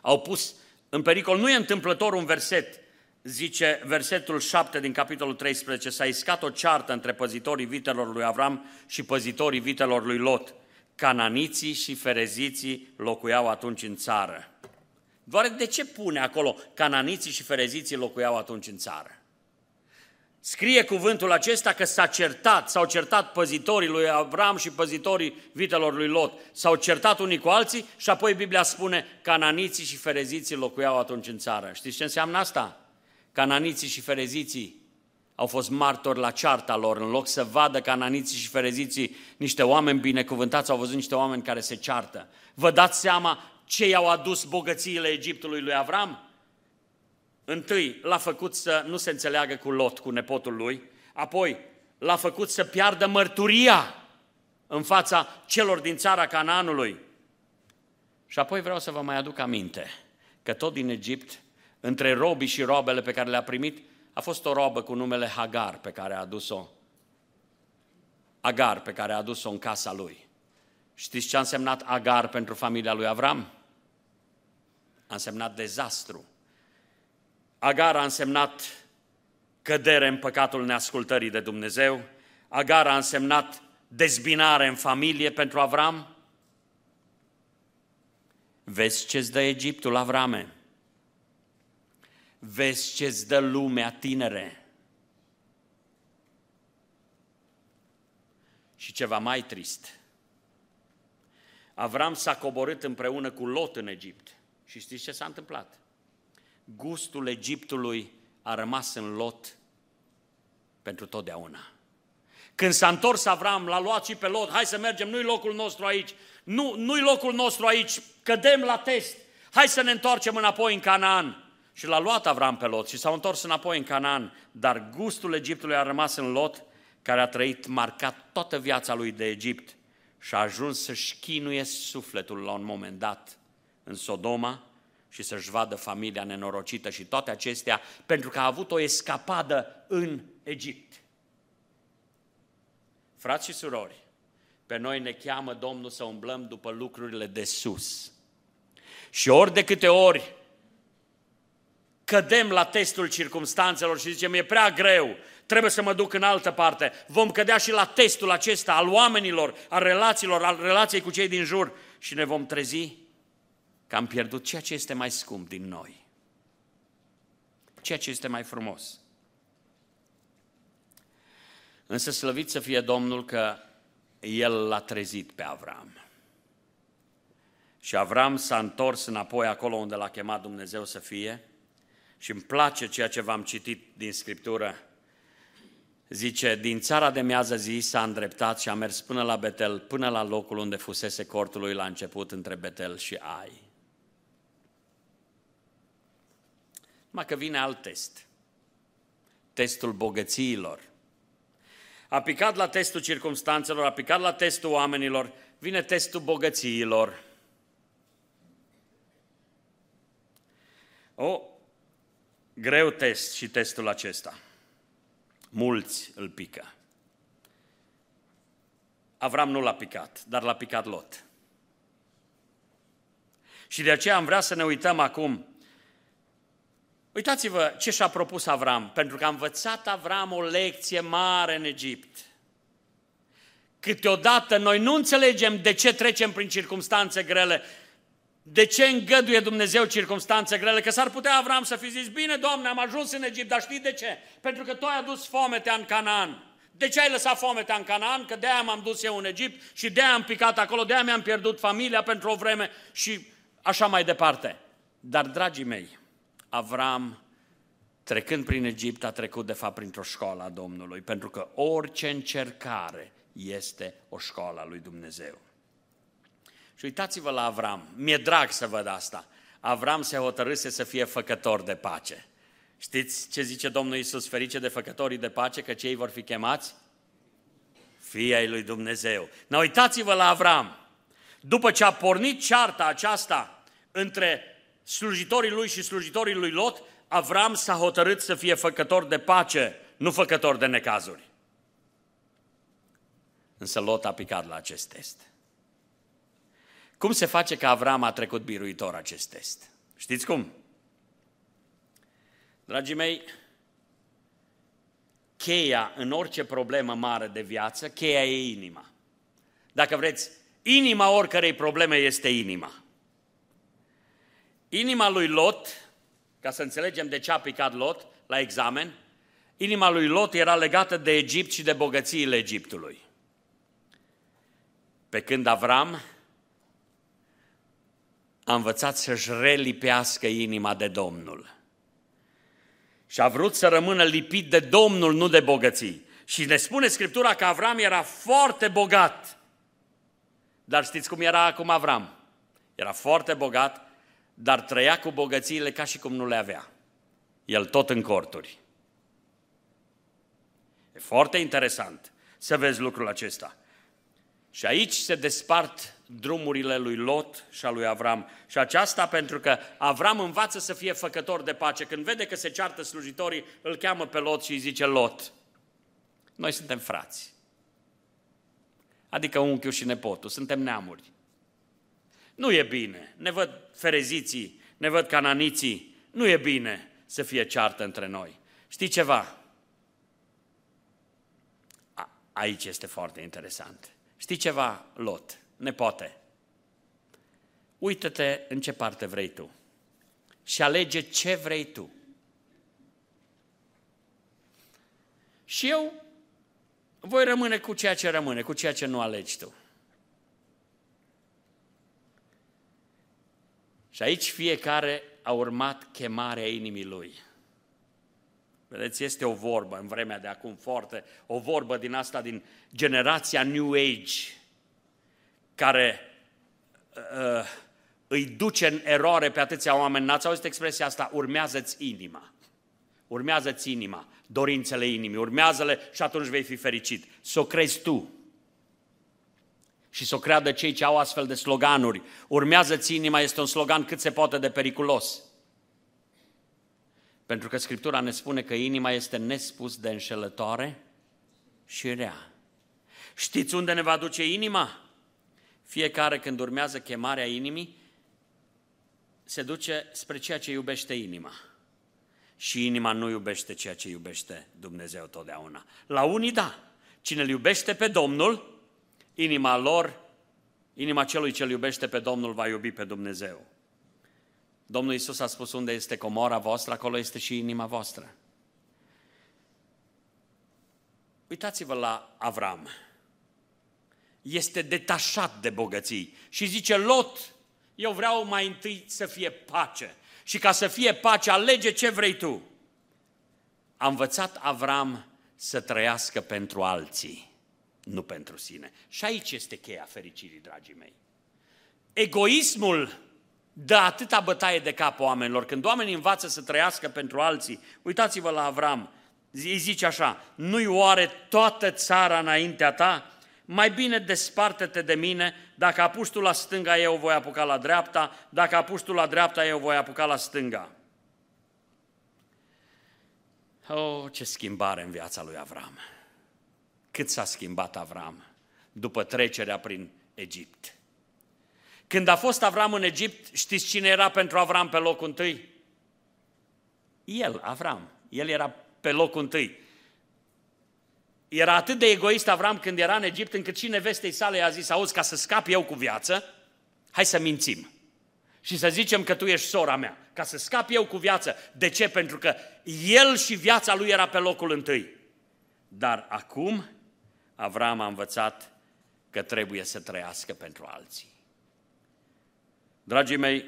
Au pus în pericol, nu e întâmplător un verset, zice versetul 7 din capitolul 13, s-a iscat o ceartă între păzitorii vitelor lui Avram și păzitorii vitelor lui Lot. Cananiții și fereziții locuiau atunci în țară. Doar de ce pune acolo cananiții și fereziții locuiau atunci în țară? Scrie cuvântul acesta că s-a certat, s-au certat păzitorii lui Avram și păzitorii vitelor lui Lot. S-au certat unii cu alții și apoi Biblia spune cananiții și fereziții locuiau atunci în țară. Știți ce înseamnă asta? Cananiții și fereziții au fost martori la cearta lor. În loc să vadă cananiții și fereziții niște oameni binecuvântați, au văzut niște oameni care se ceartă. Vă dați seama ce i-au adus bogățiile Egiptului lui Avram? Întâi, l-a făcut să nu se înțeleagă cu Lot, cu nepotul lui, apoi l-a făcut să piardă mărturia în fața celor din țara Canaanului. Și apoi vreau să vă mai aduc aminte că tot din Egipt, între robii și robele pe care le-a primit, a fost o robă cu numele Hagar pe care a adus-o. Agar pe care a adus-o în casa lui. Știți ce a însemnat Agar pentru familia lui Avram? A însemnat dezastru Agar a însemnat cădere în păcatul neascultării de Dumnezeu, Agar a însemnat dezbinare în familie pentru Avram. Vezi ce-ți dă Egiptul, Avrame? Vezi ce-ți dă lumea, tinere? Și ceva mai trist. Avram s-a coborât împreună cu Lot în Egipt. Și știți ce s-a întâmplat? gustul Egiptului a rămas în lot pentru totdeauna. Când s-a întors Avram, l-a luat și pe Lot, hai să mergem, nu-i locul nostru aici, nu, nu-i locul nostru aici, cădem la test, hai să ne întoarcem înapoi în Canaan. Și l-a luat Avram pe Lot și s-au întors înapoi în Canaan, dar gustul Egiptului a rămas în Lot, care a trăit marcat toată viața lui de Egipt și a ajuns să-și chinuie sufletul la un moment dat în Sodoma, și să-și vadă familia nenorocită și toate acestea, pentru că a avut o escapadă în Egipt. Frați și surori, pe noi ne cheamă Domnul să umblăm după lucrurile de sus. Și ori de câte ori cădem la testul circumstanțelor și zicem, e prea greu, trebuie să mă duc în altă parte, vom cădea și la testul acesta al oamenilor, al relațiilor, al relației cu cei din jur și ne vom trezi că am pierdut ceea ce este mai scump din noi, ceea ce este mai frumos. Însă slăvit să fie Domnul că El l-a trezit pe Avram. Și Avram s-a întors înapoi acolo unde l-a chemat Dumnezeu să fie și îmi place ceea ce v-am citit din Scriptură. Zice, din țara de miază zi s-a îndreptat și a mers până la Betel, până la locul unde fusese cortul lui la început între Betel și Ai. Numai că vine alt test. Testul bogățiilor. A picat la testul circumstanțelor, a picat la testul oamenilor, vine testul bogățiilor. O, greu test și testul acesta. Mulți îl pică. Avram nu l-a picat, dar l-a picat Lot. Și de aceea am vrea să ne uităm acum. Uitați-vă ce și-a propus Avram, pentru că a învățat Avram o lecție mare în Egipt. Câteodată noi nu înțelegem de ce trecem prin circunstanțe grele, de ce îngăduie Dumnezeu circunstanțe grele? Că s-ar putea Avram să fi zis, bine, Doamne, am ajuns în Egipt, dar știi de ce? Pentru că Tu ai adus fometea în Canaan. De ce ai lăsat fometea în Canaan? Că de-aia m-am dus eu în Egipt și de-aia am picat acolo, de-aia mi-am pierdut familia pentru o vreme și așa mai departe. Dar, dragii mei, Avram, trecând prin Egipt, a trecut de fapt printr-o școală a Domnului, pentru că orice încercare este o școală a lui Dumnezeu. Și uitați-vă la Avram, mi-e drag să văd asta. Avram se hotărâse să fie făcător de pace. Știți ce zice Domnul Iisus, ferice de făcătorii de pace, că cei vor fi chemați? Fii ai lui Dumnezeu. Na, uitați-vă la Avram. După ce a pornit cearta aceasta între slujitorii lui și slujitorii lui Lot, Avram s-a hotărât să fie făcător de pace, nu făcător de necazuri. Însă Lot a picat la acest test. Cum se face că Avram a trecut biruitor acest test? Știți cum? Dragii mei, cheia în orice problemă mare de viață, cheia e inima. Dacă vreți, inima oricărei probleme este inima. Inima lui Lot, ca să înțelegem de ce a picat Lot la examen, inima lui Lot era legată de Egipt și de bogățiile Egiptului. Pe când Avram a învățat să-și relipească inima de Domnul. Și a vrut să rămână lipit de Domnul, nu de bogății. Și ne spune Scriptura că Avram era foarte bogat. Dar știți cum era acum Avram? Era foarte bogat, dar trăia cu bogățiile ca și cum nu le avea. El tot în corturi. E foarte interesant să vezi lucrul acesta. Și aici se despart drumurile lui Lot și a lui Avram. Și aceasta pentru că Avram învață să fie făcător de pace. Când vede că se ceartă slujitorii, îl cheamă pe Lot și îi zice Lot, noi suntem frați. Adică unchiul și nepotul, suntem neamuri. Nu e bine, ne văd fereziții, ne văd cananiții, nu e bine să fie ceartă între noi. Știi ceva? A, aici este foarte interesant. Știi ceva, Lot? Nepoate, uită-te în ce parte vrei tu și alege ce vrei tu. Și eu voi rămâne cu ceea ce rămâne, cu ceea ce nu alegi tu. Și aici fiecare a urmat chemarea inimii lui. Vedeți, este o vorbă în vremea de acum foarte, o vorbă din asta, din generația New Age, care uh, îi duce în eroare pe atâția oameni. N-ați auzit expresia asta? Urmează-ți inima. Urmează-ți inima, dorințele inimii, urmează-le și atunci vei fi fericit. Să o crezi tu. Și să o creadă cei ce au astfel de sloganuri. Urmează-ți inima este un slogan cât se poate de periculos. Pentru că Scriptura ne spune că inima este nespus de înșelătoare și rea. Știți unde ne va duce inima? Fiecare când urmează chemarea inimii, se duce spre ceea ce iubește inima. Și inima nu iubește ceea ce iubește Dumnezeu totdeauna. La unii da. Cine îl iubește pe Domnul, inima lor, inima celui ce îl iubește pe Domnul va iubi pe Dumnezeu. Domnul Iisus a spus unde este comora voastră, acolo este și inima voastră. Uitați-vă la Avram. Este detașat de bogății și zice, Lot, eu vreau mai întâi să fie pace. Și ca să fie pace, alege ce vrei tu. A învățat Avram să trăiască pentru alții, nu pentru sine. Și aici este cheia fericirii, dragii mei. Egoismul dă atâta bătaie de cap oamenilor. Când oamenii învață să trăiască pentru alții, uitați-vă la Avram, îi zice așa, nu-i oare toată țara înaintea ta? Mai bine desparte-te de mine, dacă apuci tu la stânga, eu voi apuca la dreapta, dacă apuci tu la dreapta, eu voi apuca la stânga. Oh, ce schimbare în viața lui Avram! Cât s-a schimbat Avram după trecerea prin Egipt. Când a fost Avram în Egipt, știți cine era pentru Avram pe locul întâi? El, Avram. El era pe locul întâi. Era atât de egoist Avram când era în Egipt, încât și nevestei sale i-a zis, auzi, ca să scap eu cu viață, hai să mințim. Și să zicem că tu ești sora mea, ca să scap eu cu viață. De ce? Pentru că el și viața lui era pe locul întâi. Dar acum Avram a învățat că trebuie să trăiască pentru alții. Dragii mei,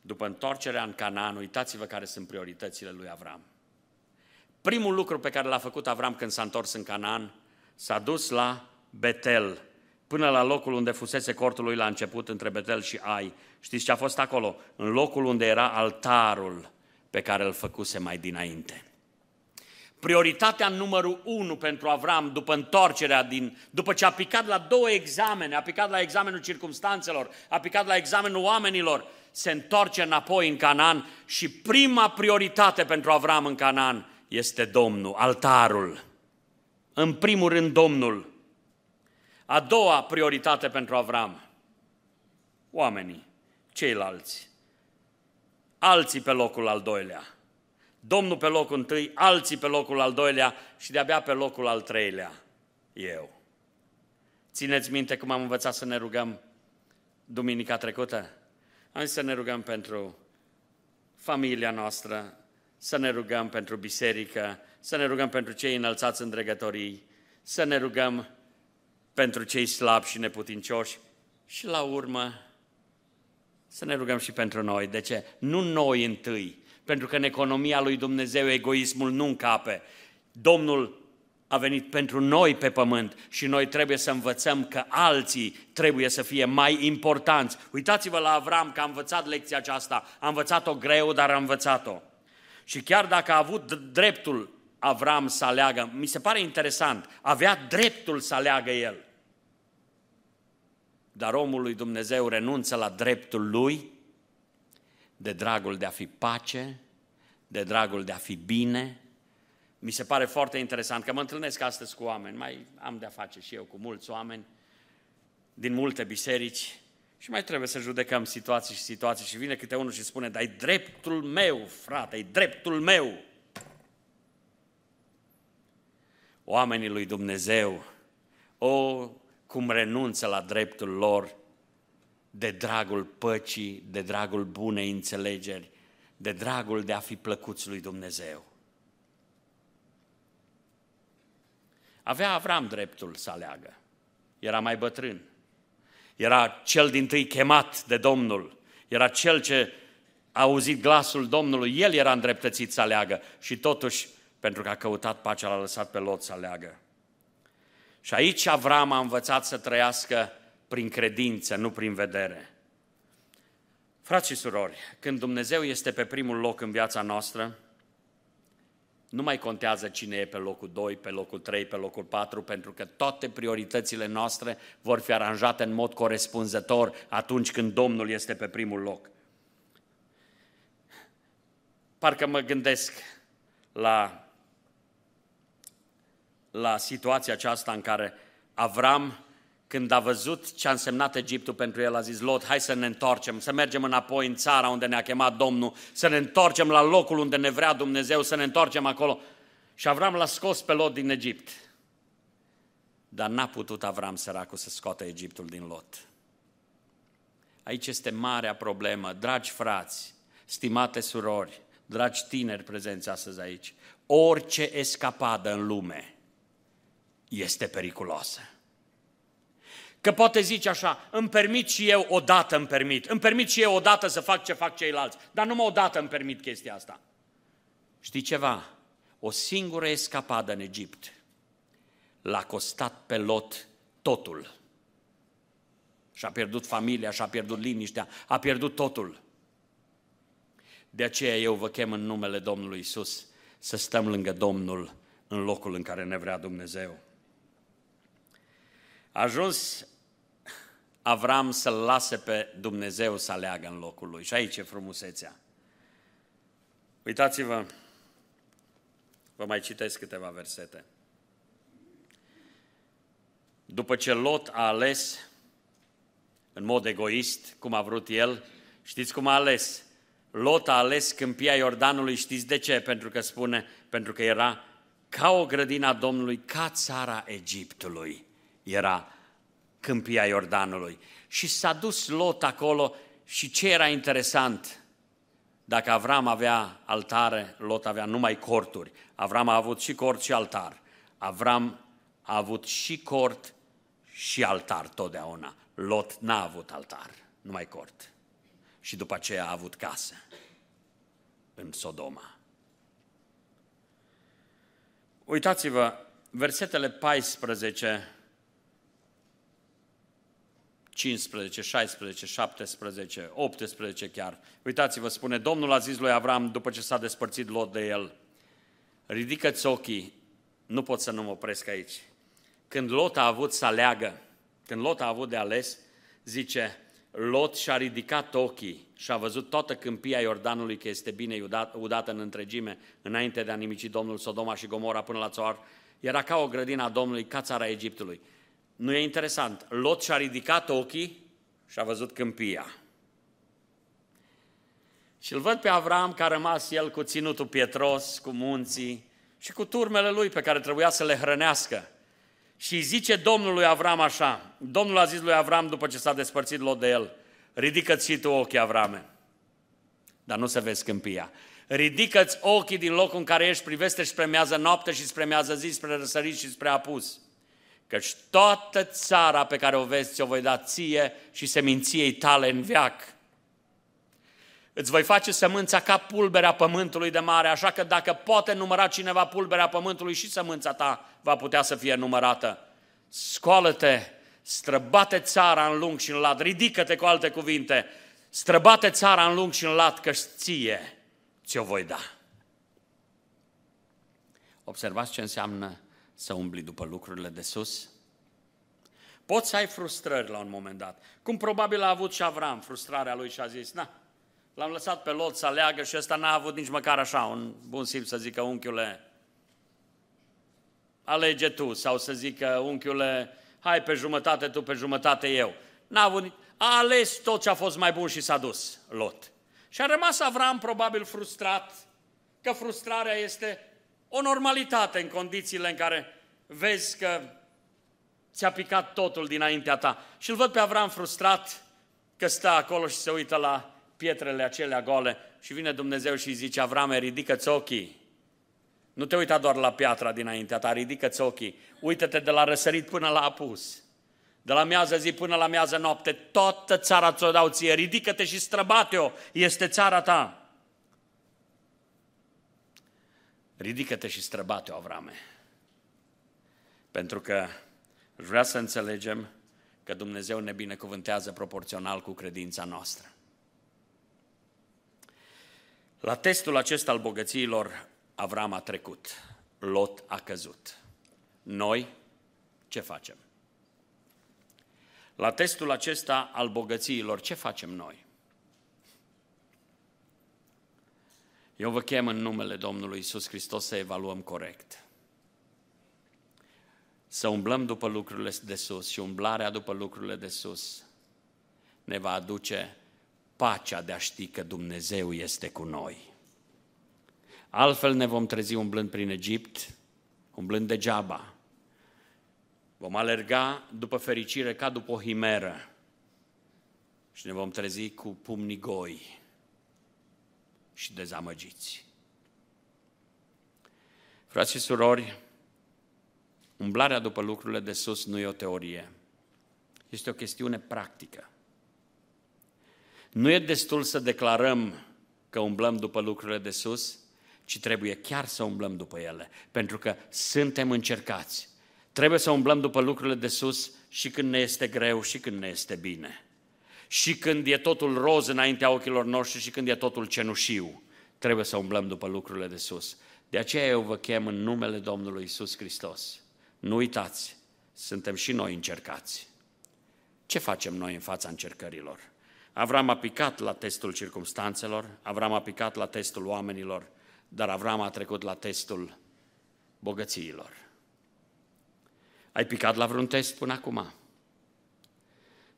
după întorcerea în Canaan, uitați-vă care sunt prioritățile lui Avram. Primul lucru pe care l-a făcut Avram când s-a întors în Canaan, s-a dus la Betel, până la locul unde fusese cortul lui la început, între Betel și Ai. Știți ce a fost acolo? În locul unde era altarul pe care îl făcuse mai dinainte. Prioritatea numărul unu pentru Avram după întorcerea din, după ce a picat la două examene, a picat la examenul circumstanțelor, a picat la examenul oamenilor, se întoarce înapoi în Canaan și prima prioritate pentru Avram în Canaan este Domnul, altarul. În primul rând Domnul. A doua prioritate pentru Avram, oamenii, ceilalți. Alții pe locul al doilea. Domnul pe locul întâi, alții pe locul al doilea și de-abia pe locul al treilea, eu. Țineți minte cum am învățat să ne rugăm duminica trecută? Am zis să ne rugăm pentru familia noastră, să ne rugăm pentru biserică, să ne rugăm pentru cei înălțați în dregătorii, să ne rugăm pentru cei slabi și neputincioși și la urmă să ne rugăm și pentru noi. De ce? Nu noi întâi, pentru că în economia lui Dumnezeu egoismul nu încape. Domnul a venit pentru noi pe pământ și noi trebuie să învățăm că alții trebuie să fie mai importanți. Uitați-vă la Avram că a învățat lecția aceasta, a învățat-o greu, dar a învățat-o. Și chiar dacă a avut dreptul Avram să aleagă, mi se pare interesant, avea dreptul să aleagă el. Dar omul lui Dumnezeu renunță la dreptul lui de dragul de a fi pace, de dragul de a fi bine. Mi se pare foarte interesant că mă întâlnesc astăzi cu oameni, mai am de-a face și eu cu mulți oameni din multe biserici și mai trebuie să judecăm situații și situații și vine câte unul și spune, dar dreptul meu, frate, e dreptul meu. Oamenii lui Dumnezeu, o, cum renunță la dreptul lor de dragul păcii, de dragul bunei înțelegeri, de dragul de a fi plăcuți lui Dumnezeu. Avea Avram dreptul să aleagă. Era mai bătrân. Era cel din tâi chemat de Domnul. Era cel ce a auzit glasul Domnului. El era îndreptățit să aleagă și totuși, pentru că a căutat pacea, l-a lăsat pe Lot să aleagă. Și aici Avram a învățat să trăiască prin credință, nu prin vedere. Frați și surori, când Dumnezeu este pe primul loc în viața noastră, nu mai contează cine e pe locul 2, pe locul 3, pe locul 4, pentru că toate prioritățile noastre vor fi aranjate în mod corespunzător atunci când Domnul este pe primul loc. Parcă mă gândesc la, la situația aceasta în care Avram când a văzut ce a însemnat Egiptul pentru el, a zis, Lot, hai să ne întorcem, să mergem înapoi în țara unde ne-a chemat Domnul, să ne întorcem la locul unde ne vrea Dumnezeu, să ne întorcem acolo. Și Avram l-a scos pe Lot din Egipt. Dar n-a putut Avram săracul să scoată Egiptul din Lot. aici este marea problemă. Dragi frați, stimate surori, dragi tineri prezenți astăzi aici, orice escapadă în lume este periculoasă. Că poate zice așa, îmi permit și eu odată îmi permit, îmi permit și eu odată să fac ce fac ceilalți, dar numai odată îmi permit chestia asta. Știi ceva? O singură escapadă în Egipt l-a costat pe Lot totul. Și-a pierdut familia, și-a pierdut liniștea, a pierdut totul. De aceea eu vă chem în numele Domnului Isus să stăm lângă Domnul în locul în care ne vrea Dumnezeu. A ajuns Avram să-l lase pe Dumnezeu să aleagă în locul lui. Și aici e frumusețea. Uitați-vă, vă mai citesc câteva versete. După ce Lot a ales în mod egoist, cum a vrut el, știți cum a ales? Lot a ales câmpia Iordanului, știți de ce? Pentru că spune, pentru că era ca o grădina Domnului, ca țara Egiptului. Era câmpia Iordanului. Și s-a dus Lot acolo și ce era interesant? Dacă Avram avea altare, Lot avea numai corturi. Avram a avut și cort și altar. Avram a avut și cort și altar totdeauna. Lot n-a avut altar, numai cort. Și după aceea a avut casă în Sodoma. Uitați-vă, versetele 14, 15, 16, 17, 18 chiar. Uitați-vă, spune, Domnul a zis lui Avram după ce s-a despărțit Lot de el, ridică-ți ochii, nu pot să nu mă opresc aici. Când Lot a avut să aleagă, când Lot a avut de ales, zice, Lot și-a ridicat ochii și a văzut toată câmpia Iordanului că este bine udată în întregime, înainte de a nimici Domnul Sodoma și Gomora până la Țoar. Era ca o grădină a Domnului, ca țara Egiptului. Nu e interesant? Lot și-a ridicat ochii și a văzut câmpia. Și îl văd pe Avram că a rămas el cu ținutul pietros, cu munții și cu turmele lui pe care trebuia să le hrănească. Și zice Domnul lui Avram așa, Domnul a zis lui Avram după ce s-a despărțit Lot de el, ridică-ți și tu ochii, Avrame, dar nu se vezi câmpia. Ridică-ți ochii din locul în care ești, priveste și spre mează noapte și spre mează zi, spre răsărit și spre apus. Căci toată țara pe care o vezi ți-o voi da ție și seminției tale în viac. Îți voi face sămânța ca pulberea pământului de mare, așa că dacă poate număra cineva pulberea pământului și sămânța ta va putea să fie numărată. Scoală-te, străbate țara în lung și în lat, ridică-te cu alte cuvinte, străbate țara în lung și în lat, că ție ți-o voi da. Observați ce înseamnă să umbli după lucrurile de sus? Poți să ai frustrări la un moment dat. Cum probabil a avut și Avram frustrarea lui și a zis, na, L-am lăsat pe Lot să aleagă și ăsta n-a avut nici măcar așa un bun simț să zică unchiule, alege tu, sau să zică unchiule, hai pe jumătate tu, pe jumătate eu. N-a avut, a ales tot ce a fost mai bun și s-a dus, Lot. Și a rămas Avram probabil frustrat, că frustrarea este o normalitate în condițiile în care vezi că ți-a picat totul dinaintea ta. Și îl văd pe Avram frustrat că stă acolo și se uită la pietrele acelea gole și vine Dumnezeu și îi zice, Avrame, ridică-ți ochii. Nu te uita doar la piatra dinaintea ta, ridică-ți ochii. Uită-te de la răsărit până la apus. De la miază zi până la miază noapte, toată țara ți-o dau ție, ridică-te și străbate-o, este țara ta. Ridică-te și străbate-o, Avrame. Pentru că vrea să înțelegem că Dumnezeu ne binecuvântează proporțional cu credința noastră. La testul acesta al bogățiilor, Avram a trecut, Lot a căzut. Noi ce facem? La testul acesta al bogățiilor, ce facem noi? Eu vă chem în numele Domnului Isus Hristos să evaluăm corect. Să umblăm după lucrurile de sus și umblarea după lucrurile de sus ne va aduce pacea de a ști că Dumnezeu este cu noi. Altfel ne vom trezi umblând prin Egipt, umblând degeaba. Vom alerga după fericire ca după o himeră și ne vom trezi cu pumnii goi și dezamăgiți. Frați și surori, umblarea după lucrurile de sus nu e o teorie, este o chestiune practică. Nu e destul să declarăm că umblăm după lucrurile de sus, ci trebuie chiar să umblăm după ele, pentru că suntem încercați. Trebuie să umblăm după lucrurile de sus și când ne este greu și când ne este bine. Și când e totul roz înaintea ochilor noștri și când e totul cenușiu. Trebuie să umblăm după lucrurile de sus. De aceea eu vă chem în numele Domnului Isus Hristos. Nu uitați, suntem și noi încercați. Ce facem noi în fața încercărilor? Avram a picat la testul circumstanțelor, Avram a picat la testul oamenilor, dar Avram a trecut la testul bogățiilor. Ai picat la vreun test până acum?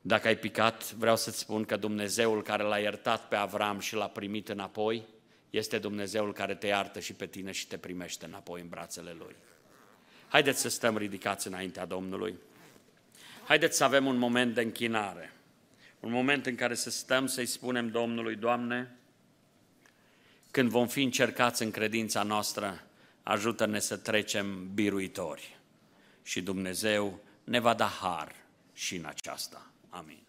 Dacă ai picat, vreau să-ți spun că Dumnezeul care l-a iertat pe Avram și l-a primit înapoi, este Dumnezeul care te iartă și pe tine și te primește înapoi în brațele Lui. Haideți să stăm ridicați înaintea Domnului. Haideți să avem un moment de închinare. Un moment în care să stăm să-i spunem Domnului, Doamne, când vom fi încercați în credința noastră, ajută-ne să trecem biruitori. Și Dumnezeu ne va da har și în aceasta. Amin.